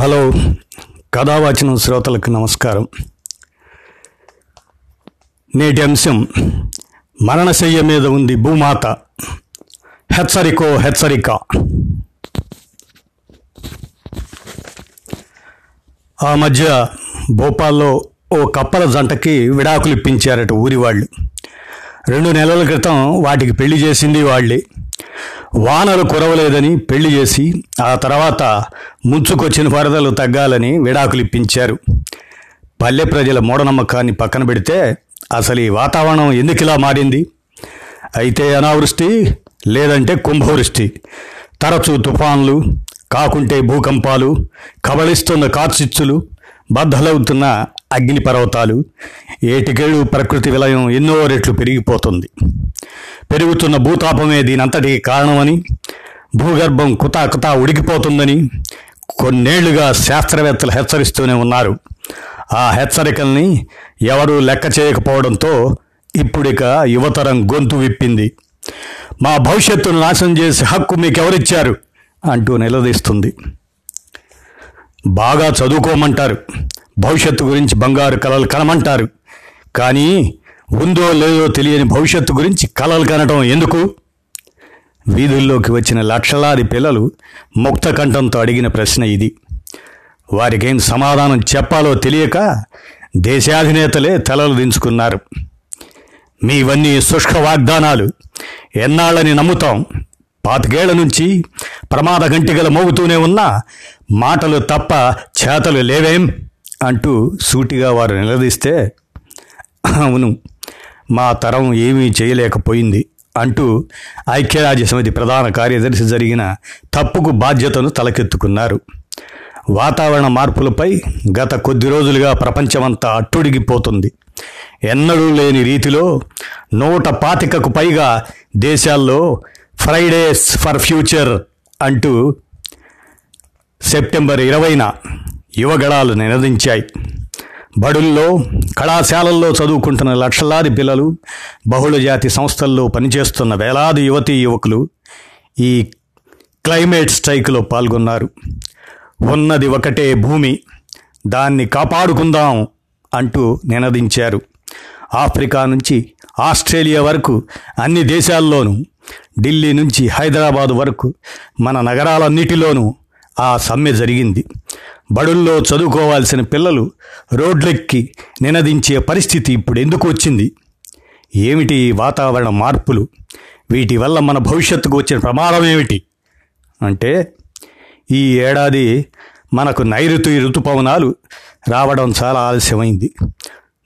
Hello. కథావాచనం శ్రోతలకు నమస్కారం. నేటి అంశం మరణశయ్య మీద ఉంది భూమాత. హెచ్చరికో హెచ్చరిక. ఆ మధ్య భోపాల్లో ఓ కప్పల జంటకి విడాకులు ఇప్పించారట ఊరి వాళ్ళు రెండు నెలల క్రితం వాటికి పెళ్ళి చేసింది వాళ్ళే. వానలు కురవలేదని పెళ్ళి చేసి ఆ తర్వాత ముంచుకొచ్చిన వరదలు తగ్గాలని విడాకులు ఇప్పించారు పల్లె ప్రజల మూఢనమ్మకాన్ని పక్కన పెడితే అసలు ఈ వాతావరణం ఎందుకు ఇలా మారింది? అయితే అనావృష్టి లేదంటే కుంభవృష్టి. తరచూ తుఫాన్లు కాకుంటే భూకంపాలు కబళిస్తున్న కార్చిచ్చులు బద్దలవుతున్న అగ్నిపర్వతాలు ఏటికేళ్ళు ప్రకృతి విలయం ఎన్నో రెట్లు పెరిగిపోతుంది. పెరుగుతున్న భూతాపమే దీనంతటికి కారణమని భూగర్భం కుతా కుతా ఉడికిపోతుందని కొన్నేళ్ళుగా శాస్త్రవేత్తలు హెచ్చరిస్తూనే ఉన్నారు. ఆ హెచ్చరికల్ని ఎవరూ లెక్క చేయకపోవడంతో ఇప్పుడిక యువతరం గొంతు విప్పింది. మా భవిష్యత్తును నాశనం చేసే హక్కు మీకెవరిచ్చారు? అంటూ నిలదీస్తుంది. బాగా చదువుకోమంటారు. భవిష్యత్తు గురించి బంగారు కలలు కనమంటారు. కానీ ఉందో లేదో తెలియని భవిష్యత్తు గురించి కలలు కనటం ఎందుకు? వీధుల్లోకి వచ్చిన లక్షలాది పిల్లలు ముక్త కంఠంతో అడిగిన ప్రశ్న ఇది. వారికేం సమాధానం చెప్పాలో తెలియక దేశాధినేతలే తలలు దించుకున్నారు. మీవన్నీ శుష్క వాగ్దానాలు. ఎన్నాళ్ళని నమ్ముతాం. పాతికేళ్ళ నుంచి ప్రమాద గంటిగల మోగుతూనే ఉన్నా మాటలు తప్ప చేతలు లేవేం? అంటూ సూటిగా వారు నిలదీస్తే అవును మా తరం ఏమీ చేయలేకపోయింది అంటూ ఐక్యరాజ్య సమితి ప్రధాన కార్యదర్శి జరిగిన తప్పుకు బాధ్యతను తలకెత్తుకున్నారు. వాతావరణ మార్పులపై గత కొద్ది రోజులుగా ప్రపంచమంతా అట్టుడిగిపోతుంది. ఎన్నడూ లేని రీతిలో నూట పాతికకు పైగా దేశాల్లో ఫ్రైడేస్ ఫర్ ఫ్యూచర్ అంటూ సెప్టెంబర్ ఇరవైన యువగళాలు నినదించాయి. బడుల్లో కళాశాలల్లో చదువుకుంటున్న లక్షలాది పిల్లలు బహుళజాతి సంస్థల్లో పనిచేస్తున్న వేలాది యువతీ యువకులు ఈ క్లైమేట్ స్ట్రైక్లో పాల్గొన్నారు. ఉన్నది ఒకటే భూమి దాన్ని కాపాడుకుందాం అంటూ నినదించారు. ఆఫ్రికా నుంచి ఆస్ట్రేలియా వరకు అన్ని దేశాల్లోనూ ఢిల్లీ నుంచి హైదరాబాదు వరకు మన నగరాలన్నిటిలోనూ ఆ సమ్మె జరిగింది. బడుల్లో చదువుకోవాల్సిన పిల్లలు రోడ్లెక్కి నినదించే పరిస్థితి ఇప్పుడు ఎందుకు వచ్చింది? ఏమిటి వాతావరణ మార్పులు? వీటి వల్ల మన భవిష్యత్తుకు వచ్చిన ప్రమాదం ఏమిటి? అంటే ఈ ఏడాది మనకు నైరుతి ఋతుపవనాలు రావడం చాలా ఆలస్యమైంది.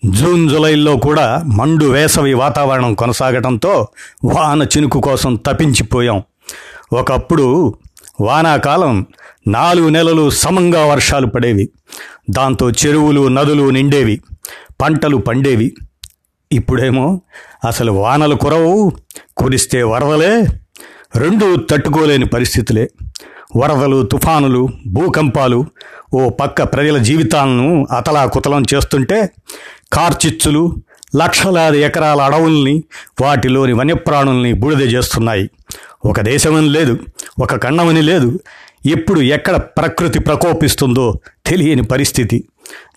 జూన్ జూలైలో కూడా మండు వేసవి వాతావరణం కొనసాగడంతో వాన చినుకు కోసం తప్పించిపోయాం. ఒకప్పుడు వానాకాలం నాలుగు నెలలు సమంగా వర్షాలు పడేవి. దాంతో చెరువులు నదులు నిండేవి. పంటలు పండేవి. ఇప్పుడేమో అసలు వానలు కురవు. కురిస్తే వరదలే. రెండు తట్టుకోలేని పరిస్థితులే. వరదలు తుఫానులు భూకంపాలు ఓ పక్క ప్రజల జీవితాలను అతలాకుతలం చేస్తుంటే కార్చిచ్చులు లక్షలాది ఎకరాల అడవుల్ని వాటిలోని వన్యప్రాణుల్ని బూడిద చేస్తున్నాయి. ఒక దేశమని లేదు ఒక ఖండమని లేదు. ఎప్పుడు ఎక్కడ ప్రకృతి ప్రకోపిస్తుందో తెలియని పరిస్థితి.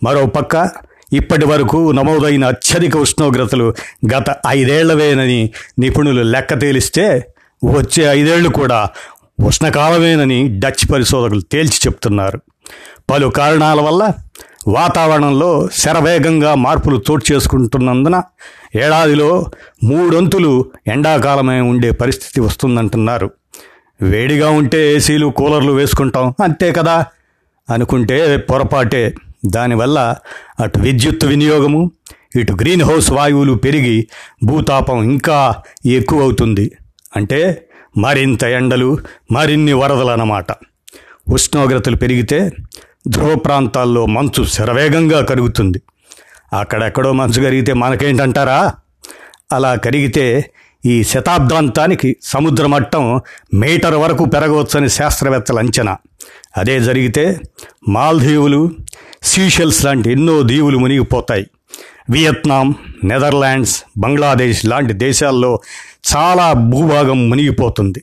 మరో పక్క ఇప్పటి వరకు నమోదైన అత్యధిక ఉష్ణోగ్రతలు గత ఐదేళ్ళవేనని నిపుణులు లెక్క తేలిస్తే వచ్చే ఐదేళ్ళు కూడా ఉష్ణకాలమేనని డచ్ పరిశోధకులు తేల్చి చెప్తున్నారు. పలు కారణాల వల్ల వాతావరణంలో శరవేగంగా మార్పులు చోటు చేసుకుంటున్నందున ఏడాదిలో మూడొంతులు ఎండాకాలమే ఉండే పరిస్థితి వస్తుందంటున్నారు. వేడిగా ఉంటే ఏసీలు కూలర్లు వేసుకుంటాం. అంతే కదా? అనుకుంటే పొరపాటే. దానివల్ల అటు విద్యుత్ వినియోగము ఇటు గ్రీన్ హౌస్ వాయువులు పెరిగి భూతాపం ఇంకా ఎక్కువ అవుతుంది అంటే మరింత ఎండలు మరిన్ని వరదలు అన్నమాట ఉష్ణోగ్రతలు పెరిగితే ధ్రువ ప్రాంతాల్లో మంచు శరవేగంగా కరుగుతుంది. అక్కడెక్కడో మంచు కరిగితే మనకేంటంటారా? అలా కరిగితే ఈ శతాబ్దాంతానికి సముద్ర మట్టం మీటర్ వరకు పెరగవచ్చని శాస్త్రవేత్తల అంచనా. అదే జరిగితే మాల్దీవులు సీషెల్స్ లాంటి ఎన్నో దీవులు మునిగిపోతాయి. వియత్నాం నెదర్లాండ్స్ బంగ్లాదేశ్ లాంటి దేశాల్లో చాలా భూభాగం మునిగిపోతుంది.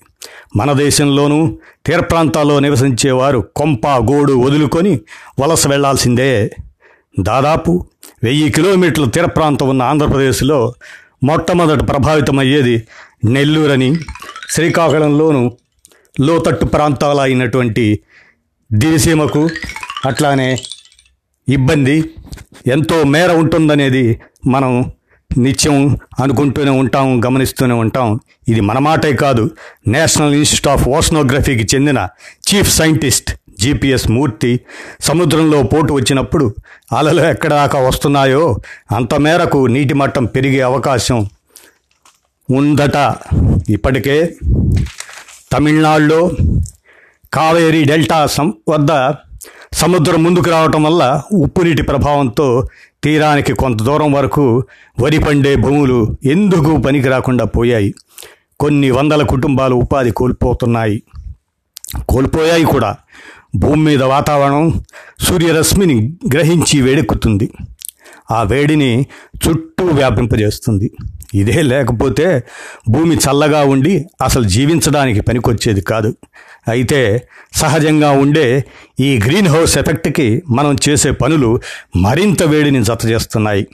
మన దేశంలోనూ తీర ప్రాంతాల్లో నివసించేవారు కొంప గోడు వదులుకొని వలస వెళ్ళాల్సిందే. దాదాపు వెయ్యి కిలోమీటర్ల తీర ప్రాంతం ఉన్న ఆంధ్రప్రదేశ్లో మొట్టమొదట ప్రభావితమయ్యేది నెల్లూరని శ్రీకాకుళంలోను లోతట్టు ప్రాంతాలు అయినటువంటి దిరిసీమకు అట్లానే ఇబ్బంది ఎంతో మేర ఉంటుందనేది మనం నిత్యం అనుకుంటూనే ఉంటాం గమనిస్తూనే ఉంటాం. ఇది మన మాటే కాదు నేషనల్ ఇన్స్టిట్యూట్ ఆఫ్ ఓషనోగ్రఫీకి చెందిన చీఫ్ సైంటిస్ట్ జీపీఎస్ మూర్తి సముద్రంలో పోటు వచ్చినప్పుడు అలలు ఎక్కడ దాకా వస్తున్నాయో అంత మేరకు నీటి మట్టం పెరిగే అవకాశం ఉందట. ఇప్పటికే తమిళనాడులో కావేరీ డెల్టా సం వద్ద సముద్రం ముందుకు రావటం వల్ల ఉప్పునీటి ప్రభావంతో తీరానికి కొంత దూరం వరకు వరి పండే భూములు ఎందుకు పనికి రాకుండా పోయాయి? కొన్ని వందల కుటుంబాలు ఉపాధి కోల్పోతున్నాయి. కోల్పోయాయి కూడా. భూమి మీద వాతావరణం సూర్యరశ్మిని గ్రహించి వేడెక్కుతుంది. ఆ వేడిని చుట్టూ వ్యాపింపజేస్తుంది. ఇదే లేకపోతే భూమి చల్లగా ఉండి అసలు జీవించడానికి పనికొచ్చేది కాదు. అయితే సహజంగా ఉండే ఈ గ్రీన్ హౌస్ ఎఫెక్ట్కి మనం చేసే పనులు మరింత వేడిని జతచేస్తున్నాయి.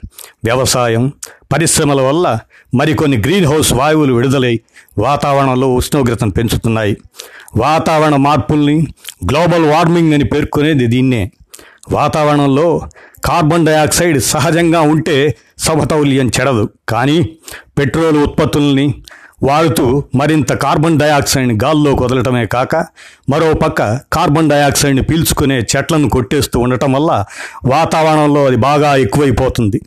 వ్యవసాయం పరిశ్రమల వల్ల మరికొన్ని గ్రీన్ హౌస్ వాయువులు విడుదలై వాతావరణంలో ఉష్ణోగ్రతను పెంచుతున్నాయి. వాతావరణ మార్పుల్ని గ్లోబల్ వార్మింగ్ అని పేర్కొనేది దీన్నే. వాతావరణంలో కార్బన్ డయాక్సైడ్ సహజంగా ఉంటే సమతౌల్యం చెడదు. కానీ పెట్రోల్ ఉత్పత్తుల్ని వాడుతూ మరింత కార్బన్ డయాక్సైడ్ని గాల్లో వదలటమే కాక మరో పక్క కార్బన్ డయాక్సైడ్ని పీల్చుకునే చెట్లను కొట్టేస్తూ ఉండటం వల్ల వాతావరణంలో అది బాగా ఎక్కువైపోతుంది.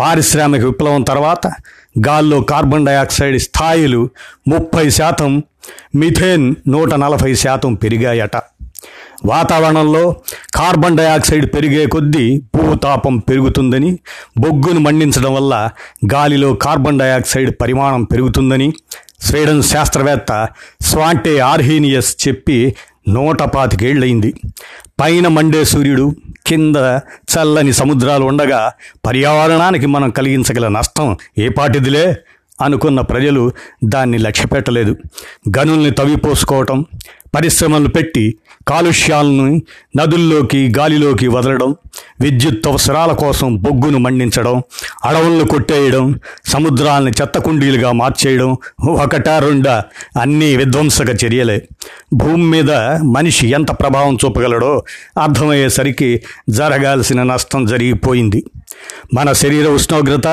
పారిశ్రామిక విప్లవం తర్వాత గాల్లో కార్బన్ డయాక్సైడ్ స్థాయిలు ముప్పై శాతం మిథేన్ నూట నలభై శాతం పెరిగాయట. వాతావరణంలో కార్బన్ డయాక్సైడ్ పెరిగే కొద్దీ భూతాపం పెరుగుతుందని బొగ్గును మండించడం వల్ల గాలిలో కార్బన్ డయాక్సైడ్ పరిమాణం పెరుగుతుందని స్వీడన్ శాస్త్రవేత్త స్వాంటే ఆర్హీనియస్ చెప్పి నూట పాతికేళ్ళయింది పైన మండే సూర్యుడు కింద చల్లని సముద్రాలు ఉండగా పర్యావరణానికి మనం కలిగించగల నష్టం ఏ పాటిదిలే అనుకున్న ప్రజలు దాన్ని లక్ష్యపెట్టలేదు. గనుల్ని తవ్విపోసుకోవటం పరిశ్రమలు పెట్టి కాలుష్యాలను నదుల్లోకి గాలిలోకి వదలడం విద్యుత్ అవసరాల కోసం బొగ్గును మండించడం అడవులను కొట్టేయడం సముద్రాలను చెత్తకుండీలుగా మార్చేయడం ఒకట రెండ అన్నీ విధ్వంసక చర్యలే. భూమి మీద మనిషి ఎంత ప్రభావం చూపగలడో అర్థమయ్యేసరికి జరగాల్సిన నష్టం జరిగిపోయింది. మన శరీర ఉష్ణోగ్రత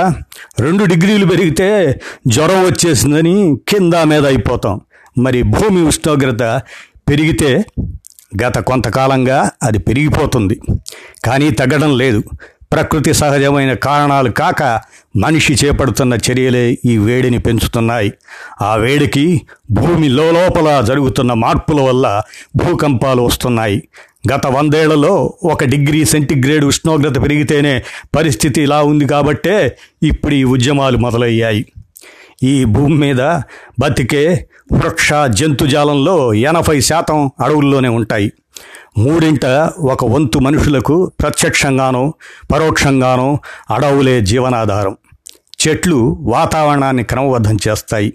రెండు డిగ్రీలు పెరిగితే జ్వరం వచ్చేసిందని కింద మీద అయిపోతాం. మరి భూమి ఉష్ణోగ్రత పెరిగితే గత కొంతకాలంగా అది పెరిగిపోతుంది. కానీ తగ్గడం లేదు. ప్రకృతి సహజమైన కారణాలు కాక మనిషి చేపడుతున్న చర్యలే ఈ వేడిని పెంచుతున్నాయి. ఆ వేడికి భూమి లోపల జరుగుతున్న మార్పుల వల్ల భూకంపాలు వస్తున్నాయి. గత వందేళ్ళలో ఒక డిగ్రీ సెంటిగ్రేడ్ ఉష్ణోగ్రత పెరిగితేనే పరిస్థితి ఇలా ఉంది కాబట్టే ఇప్పుడు ఈ ఉద్యమాలు మొదలయ్యాయి. ఈ భూమి మీద బతికే వృక్ష జంతుజాలంలో ఎనభై శాతం అడవుల్లోనే ఉంటాయి. మూడింట ఒక వంతు మనుషులకు ప్రత్యక్షంగానో పరోక్షంగానో అడవులే జీవనాధారం. చెట్లు వాతావరణాన్ని క్రమబద్ధం చేస్తాయి.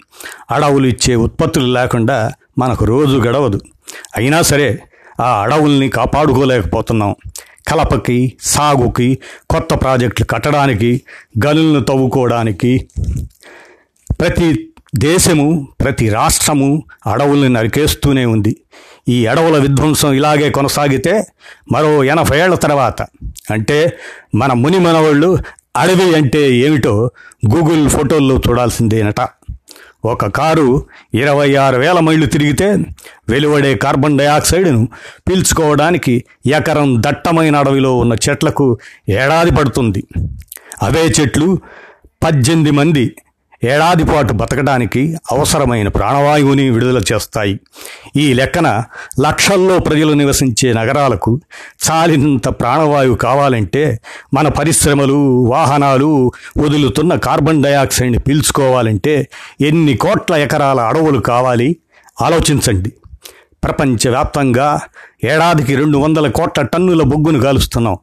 అడవులు ఇచ్చే ఉత్పత్తులు లేకుండా మనకు రోజు గడవదు. అయినా సరే ఆ అడవుల్ని కాపాడుకోలేకపోతున్నాం. కలపకి సాగుకి కొత్త ప్రాజెక్టులు కట్టడానికి గనులను తవ్వుకోవడానికి ప్రతి దేశము ప్రతి రాష్ట్రము అడవుల్ని నరికేస్తూనే ఉంది. ఈ అడవుల విధ్వంసం ఇలాగే కొనసాగితే మరో ఎనభై ఏళ్ళ తర్వాత అంటే మన ముని మనవాళ్ళు అడవి అంటే ఏమిటో గూగుల్ ఫోటోల్లో చూడాల్సిందేనట. ఒక కారు ఇరవై ఆరు వేల మైళ్ళు తిరిగితే వెలువడే కార్బన్ డయాక్సైడ్ను పీల్చుకోవడానికి ఎకరం దట్టమైన అడవిలో ఉన్న చెట్లకు ఏడాది పడుతుంది. అవే చెట్లు పద్దెనిమిది మంది ఏడాది పాటు బతకడానికి అవసరమైన ప్రాణవాయువుని విడుదల చేస్తాయి. ఈ లెక్కన లక్షల్లో ప్రజలు నివసించే నగరాలకు చాలినంత ప్రాణవాయువు కావాలంటే మన పరిశ్రమలు వాహనాలు వదులుతున్న కార్బన్ డయాక్సైడ్ని పీల్చుకోవాలంటే ఎన్ని కోట్ల ఎకరాల అడవులు కావాలి? ఆలోచించండి. ప్రపంచవ్యాప్తంగా ఏడాదికి రెండు వందల కోట్ల టన్నుల బొగ్గును కాలుస్తున్నాం.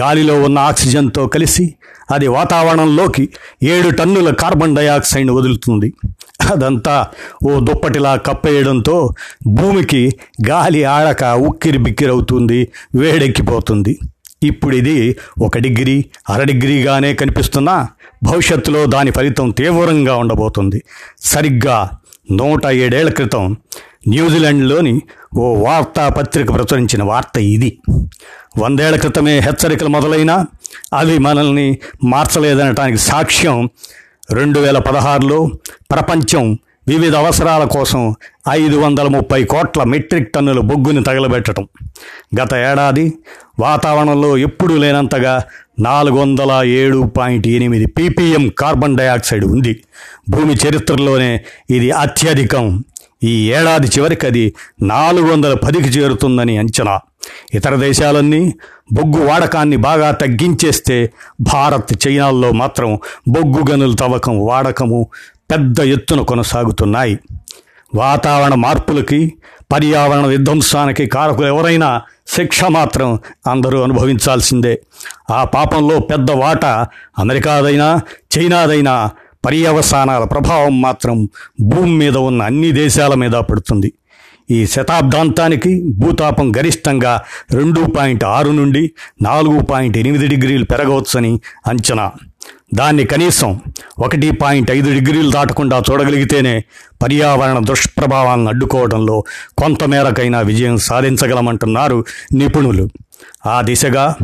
గాలిలో ఉన్న ఆక్సిజన్తో కలిసి అది వాతావరణంలోకి ఏడు టన్నుల కార్బన్ డయాక్సైడ్ను వదులుతుంది. అదంతా ఓ దుప్పటిలా కప్పేయడంతో భూమికి గాలి ఆడక ఉక్కిరి బిక్కిరవుతుంది వేడెక్కిపోతుంది. ఇప్పుడు ఇది ఒక డిగ్రీ అర డిగ్రీగానే కనిపిస్తున్నా భవిష్యత్తులో దాని ఫలితం తీవ్రంగా ఉండబోతుంది. సరిగ్గా నూట ఏడేళ్ళ క్రితం న్యూజిలాండ్లోని ఓ వార్తాపత్రిక ప్రచురించిన వార్త ఇది. వందేళ్ళ క్రితమే హెచ్చరికలు మొదలైనా అవి మనల్ని మార్చలేదనటానికి సాక్ష్యం రెండు వేల పదహారులో ప్రపంచం వివిధ అవసరాల కోసం ఐదు వందల ముప్పై కోట్ల మెట్రిక్ టన్నుల బొగ్గుని తగలబెట్టడం. గత ఏడాది వాతావరణంలో ఎప్పుడూ లేనంతగా నాలుగు వందల ఏడు పాయింట్ ఎనిమిది పీపీఎం కార్బన్ డయాక్సైడ్ ఉంది. భూమి చరిత్రలోనే ఇది అత్యధికం. ఈ ఏడాది చివరికి అది నాలుగు వందల పదికి చేరుతుందని అంచనా. ఇతర దేశాలన్నీ బొగ్గు వాడకాన్ని బాగా తగ్గించేస్తే భారత్ చైనాల్లో మాత్రం బొగ్గు గనుల తవ్వకం వాడకము పెద్ద ఎత్తున కొనసాగుతున్నాయి. వాతావరణ మార్పులకి పర్యావరణ విధ్వంసానికి కారకులు ఎవరైనా శిక్ష మాత్రం అందరూ అనుభవించాల్సిందే. ఆ పాపంలో పెద్ద వాట అమెరికాదైనా చైనాదైనా పర్యవసానాల ప్రభావం మాత్రం భూమి మీద ఉన్న అన్ని దేశాల మీద పడుతుంది. ఈ శతాబ్దాంతానికి భూతాపం గరిష్టంగా రెండు పాయింట్ ఆరు నుండి నాలుగు పాయింట్ ఎనిమిది డిగ్రీలు పెరగవచ్చని అంచనా. దాన్ని కనీసం ఒకటి పాయింట్ ఐదు డిగ్రీలు దాటకుండా చూడగలిగితేనే పర్యావరణ దుష్ప్రభావాలను అడ్డుకోవడంలో కొంతమేరకైనా విజయం సాధించగలమంటున్నారు నిపుణులు. ఆ దిశగా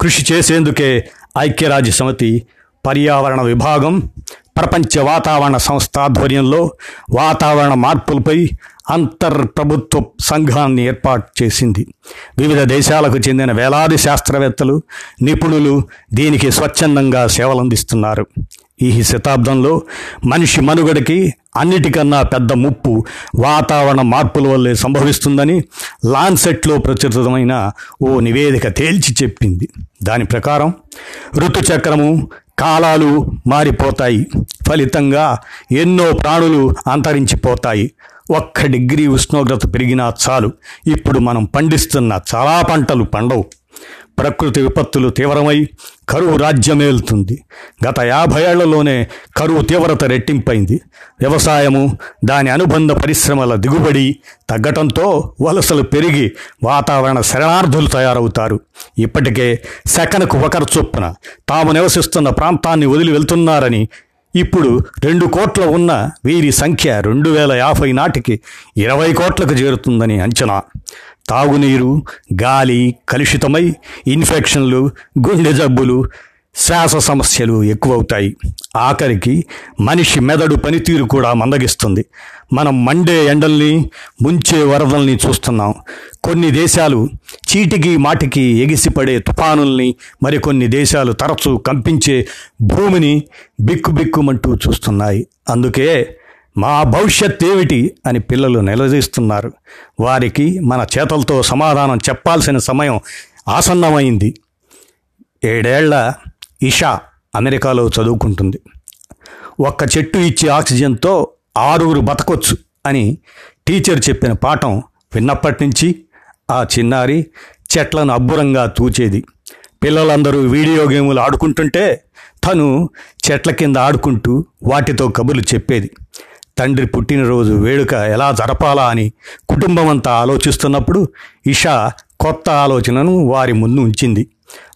కృషి చేసేందుకే ఐక్యరాజ్య సమితి పర్యావరణ విభాగం ప్రపంచ వాతావరణ సంస్థ ఆధ్వర్యంలో వాతావరణ మార్పులపై అంతర్ ప్రభుత్వ సంఘాన్ని ఏర్పాటు చేసింది. వివిధ దేశాలకు చెందిన వేలాది శాస్త్రవేత్తలు నిపుణులు దీనికి స్వచ్ఛందంగా సేవలందిస్తున్నారు. ఈ శతాబ్దంలో మనిషి మనుగడకి అన్నిటికన్నా పెద్ద ముప్పు వాతావరణ మార్పుల వల్లే సంభవిస్తుందని లాన్సెట్లో ప్రచురితమైన ఓ నివేదిక తేల్చి చెప్పింది. దాని ప్రకారం ఋతుచక్రము కాలాలు మారిపోతాయి. ఫలితంగా ఎన్నో ప్రాణులు అంతరించిపోతాయి. ఒక్క డిగ్రీ ఉష్ణోగ్రత పెరిగినా చాలు. ఇప్పుడు మనం పండిస్తున్న చాలా పంటలు పండవు. ప్రకృతి విపత్తులు తీవ్రమై కరువు రాజ్యమేలుతుంది గత యాభై ఏళ్ళలోనే కరువు తీవ్రత రెట్టింపైంది. వ్యవసాయము దాని అనుబంధ పరిశ్రమల దిగుబడి తగ్గటంతో వలసలు పెరిగి వాతావరణ శరణార్థులు తయారవుతారు. ఇప్పటికే సెకనుకు ఒకరు చొప్పున తాము నివసిస్తున్న ప్రాంతాన్ని వదిలి వెళ్తున్నారని ఇప్పుడు రెండు కోట్ల ఉన్న వీరి సంఖ్య రెండు వేల యాభై నాటికి ఇరవై కోట్లకు చేరుతుందని అంచనా. తాగునీరు గాలి కలుషితమై ఇన్ఫెక్షన్లు గుండె జబ్బులు శ్వాస సమస్యలు ఎక్కువవుతాయి. ఆఖరికి మనిషి మెదడు పనితీరు కూడా మందగిస్తుంది. మనం మండే ఎండల్ని ముంచే వరదల్ని చూస్తున్నాం. కొన్ని దేశాలు చీటికి మాటికి ఎగిసిపడే తుఫానుల్ని మరికొన్ని దేశాలు తరచూ కంపించే భూమిని బిక్కుబిక్కుమంటూ చూస్తున్నాయి. అందుకే మా భవిష్యత్ ఏమిటి అని పిల్లలు నిలదీస్తున్నారు. వారికి మన చేతలతో సమాధానం చెప్పాల్సిన సమయం ఆసన్నమైంది. ఏడేళ్ళ ఇషా అమెరికాలో చదువుకుంటుంది. ఒక్క చెట్టు ఇచ్చే ఆక్సిజన్తో ఆరుగురు బతకొచ్చు అని టీచర్ చెప్పిన పాఠం విన్నప్పటి నుంచి ఆ చిన్నారి చెట్లను అబ్బురంగా తూచేది. పిల్లలందరూ వీడియో గేములు ఆడుకుంటుంటే తను చెట్ల కింద ఆడుకుంటూ వాటితో కబుర్లు చెప్పేది. తండ్రి పుట్టినరోజు వేడుక ఎలా జరపాలా అని కుటుంబం అంతా ఆలోచిస్తున్నప్పుడు ఇషా కొత్త ఆలోచనను వారి ముందు ఉంచింది.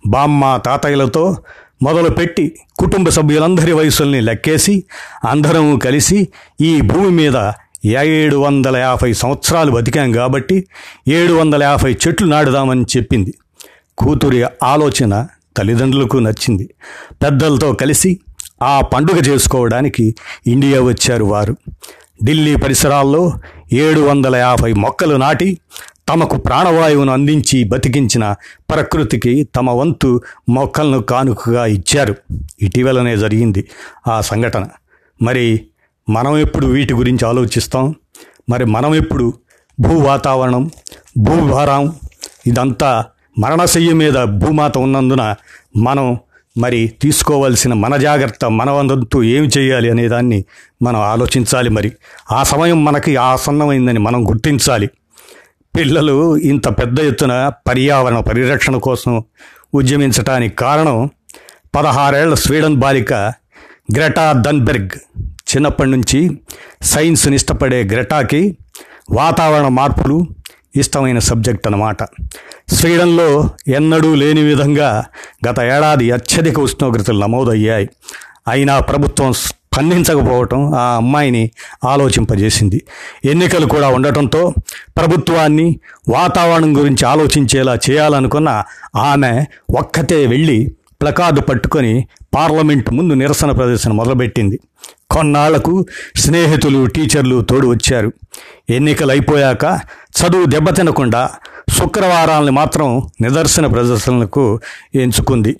బామ్మ తాతయ్యలతో మొదలుపెట్టి కుటుంబ సభ్యులందరి వయసుల్ని లెక్కేసి అందరం కలిసి ఈ భూమి మీద ఏడు వందల యాభై సంవత్సరాలు బతికాం కాబట్టి ఏడు వందల యాభై చెట్లు నాటుదామని చెప్పింది. కూతురి ఆలోచన తల్లిదండ్రులకు నచ్చింది. పెద్దలతో కలిసి ఆ పండుగ చేసుకోవడానికి ఇండియా వచ్చారు వారు. ఢిల్లీ పరిసరాల్లో ఏడు వందల యాభై మొక్కలు నాటి తమకు ప్రాణవాయువును అందించి బతికించిన ప్రకృతికి తమ వంతు మొక్కలను కానుకగా ఇచ్చారు. ఇటీవలనే జరిగింది ఆ సంఘటన. మరి మనం ఎప్పుడు వీటి గురించి ఆలోచిస్తాం? మరి మనం ఎప్పుడు భూ వాతావరణం భూభారం ఇదంతా మరణశయ్య మీద భూమాత ఉన్నందున మనం మరి తీసుకోవాల్సిన మన జాగ్రత్త మన ఏమి చేయాలి అనే దాన్ని మనం ఆలోచించాలి మరి. ఆ సమయం మనకి ఆసన్నమైందని మనం గుర్తించాలి. పిల్లలు ఇంత పెద్ద ఎత్తున పర్యావరణ పరిరక్షణ కోసం ఉద్యమించటానికి కారణం పదహారేళ్ళ స్వీడన్ బాలిక గ్రెటా దన్బెర్గ్ చిన్నప్పటి నుంచి సైన్స్ని ఇష్టపడే గ్రెటాకి వాతావరణ మార్పులు ఇష్టమైన సబ్జెక్ట్ అన్నమాట. స్వీడన్లో ఎన్నడూ లేని విధంగా గత ఏడాది అత్యధిక ఉష్ణోగ్రతలు నమోదయ్యాయి. అయినా ప్రభుత్వం స్పందించకపోవటం ఆ అమ్మాయిని ఆలోచింపజేసింది. ఎన్నికలు కూడా ఉండటంతో ప్రభుత్వాన్ని వాతావరణం గురించి ఆలోచించేలా చేయాలనుకున్న ఆమె ఒక్కతే వెళ్ళి ప్లకార్డు పట్టుకొని పార్లమెంట్ ముందు నిరసన ప్రదర్శన మొదలుపెట్టింది. కొన్నాళ్ళకు స్నేహితులు టీచర్లు తోడు వచ్చారు. ఎన్నికలు అయిపోయాక చదువు దెబ్బతినకుండా శుక్రవారాలను మాత్రం నిదర్శన ప్రదర్శనలకు ఎంచుకుంది.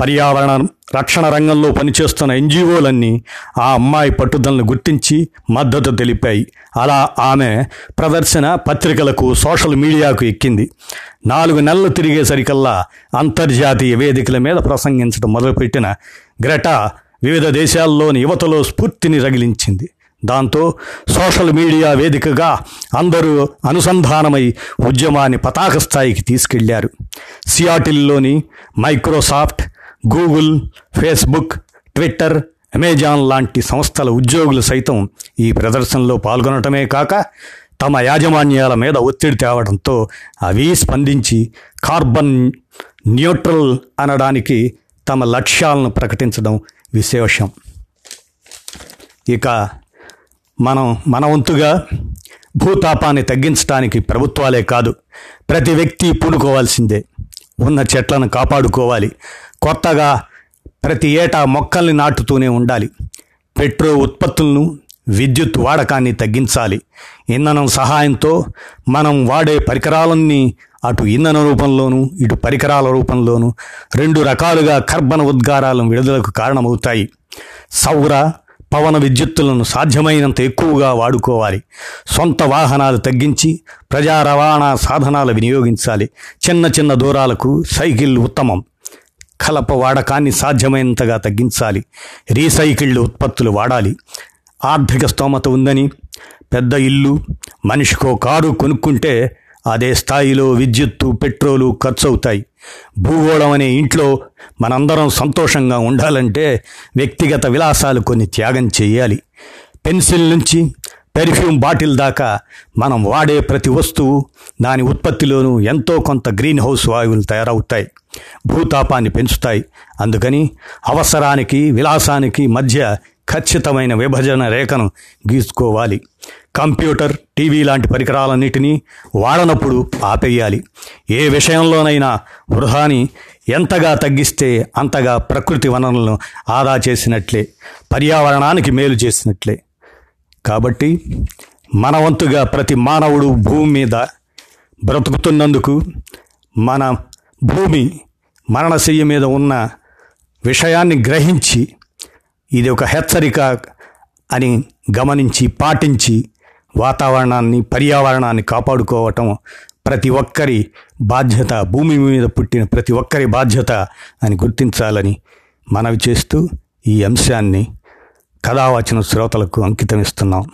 పర్యావరణ రక్షణ రంగంలో పనిచేస్తున్న ఎన్జిఓలన్నీ ఆ అమ్మాయి పట్టుదలను గుర్తించి మద్దతు తెలిపాయి. అలా ఆమె ప్రదర్శన పత్రికలకు సోషల్ మీడియాకు ఎక్కింది. నాలుగు నెలలు తిరిగేసరికల్లా అంతర్జాతీయ వేదికల మీద ప్రసంగించడం మొదలుపెట్టిన గ్రెటా వివిధ దేశాల్లోని యువతలో స్ఫూర్తిని రగిలించింది. దాంతో సోషల్ మీడియా వేదికగా అందరూ అనుసంధానమై ఉద్యమాన్ని పతాక స్థాయికి తీసుకెళ్ళారు. సియాటిల్లోని Microsoft Google Facebook Twitter Amazon లాంటి సంస్థల ఉద్యోగులు సైతం ఈ ప్రదర్శనలో పాల్గొనటమే కాక తమ యాజమాన్యాల మీద ఒత్తిడి తేవడంతో అవి స్పందించి కార్బన్ న్యూట్రల్ అనడానికి తమ లక్ష్యాలను ప్రకటించడం విశేషం. ఇక మనం మన వంతుగా భూతాపాన్ని తగ్గించడానికి ప్రభుత్వాలే కాదు ప్రతి వ్యక్తి పూనుకోవాల్సిందే. ఉన్న చెట్లను కాపాడుకోవాలి. కొత్తగా ప్రతి ఏటా మొక్కల్ని నాటుతూనే ఉండాలి. పెట్రో ఉత్పత్తులను విద్యుత్ వాడకాన్ని తగ్గించాలి. ఇంధనం సహాయంతో మనం వాడే పరికరాలన్నీ అటు ఇంధన రూపంలోనూ ఇటు పరికరాల రూపంలోనూ రెండు రకాలుగా కర్బన ఉద్గారాలను విడుదలకు కారణమవుతాయి. సౌర పవన విద్యుత్తులను సాధ్యమైనంత ఎక్కువగా వాడుకోవాలి. సొంత వాహనాలు తగ్గించి ప్రజా రవాణా సాధనాలు వినియోగించాలి. చిన్న చిన్న దూరాలకు సైకిల్ ఉత్తమం. కలప వాడకాన్ని సాధ్యమైనంతగా తగ్గించాలి. రీసైకిల్డ్ ఉత్పత్తులు వాడాలి. ఆర్థిక స్తోమత ఉందని పెద్ద ఇల్లు మనిషికో కారు కొనుక్కుంటే అదే స్థాయిలో విద్యుత్తు పెట్రోలు ఖర్చు అవుతాయి భూగోళం అనే ఇంట్లో మనందరం సంతోషంగా ఉండాలంటే వ్యక్తిగత విలాసాలు కొన్ని త్యాగం చేయాలి. పెన్సిల్ నుంచి పెర్ఫ్యూమ్ బాటిల్ దాకా మనం వాడే ప్రతి వస్తువు దాని ఉత్పత్తిలోనూ ఎంతో కొంత గ్రీన్ హౌస్ వాయువులు తయారవుతాయి. భూతాపాన్ని పెంచుతాయి. అందుకని అవసరానికి విలాసానికి మధ్య ఖచ్చితమైన విభజన రేఖను గీసుకోవాలి. కంప్యూటర్ టీవీ లాంటి పరికరాలన్నిటినీ వాడనప్పుడు ఆపేయాలి. ఏ విషయంలోనైనా వృధాని ఎంతగా తగ్గిస్తే అంతగా ప్రకృతి వనరులను ఆదా చేసినట్లే పర్యావరణానికి మేలు చేసినట్లే. కాబట్టి మన వంతుగా ప్రతి మానవుడు భూమి మీద బ్రతుకుతున్నందుకు మన భూమి మరణశయ్య మీద ఉన్న విషయాన్ని గ్రహించి ఇది ఒక హెచ్చరిక అని గమనించి పాటించి వాతావరణాన్ని పర్యావరణాన్ని కాపాడుకోవటం ప్రతి ఒక్కరి బాధ్యత భూమి మీద పుట్టిన ప్రతి ఒక్కరి బాధ్యత అని గుర్తించాలని మనవి చేస్తూ ఈ అంశాన్ని కథావచన శ్రోతలకు అంకితం ఇస్తున్నాం.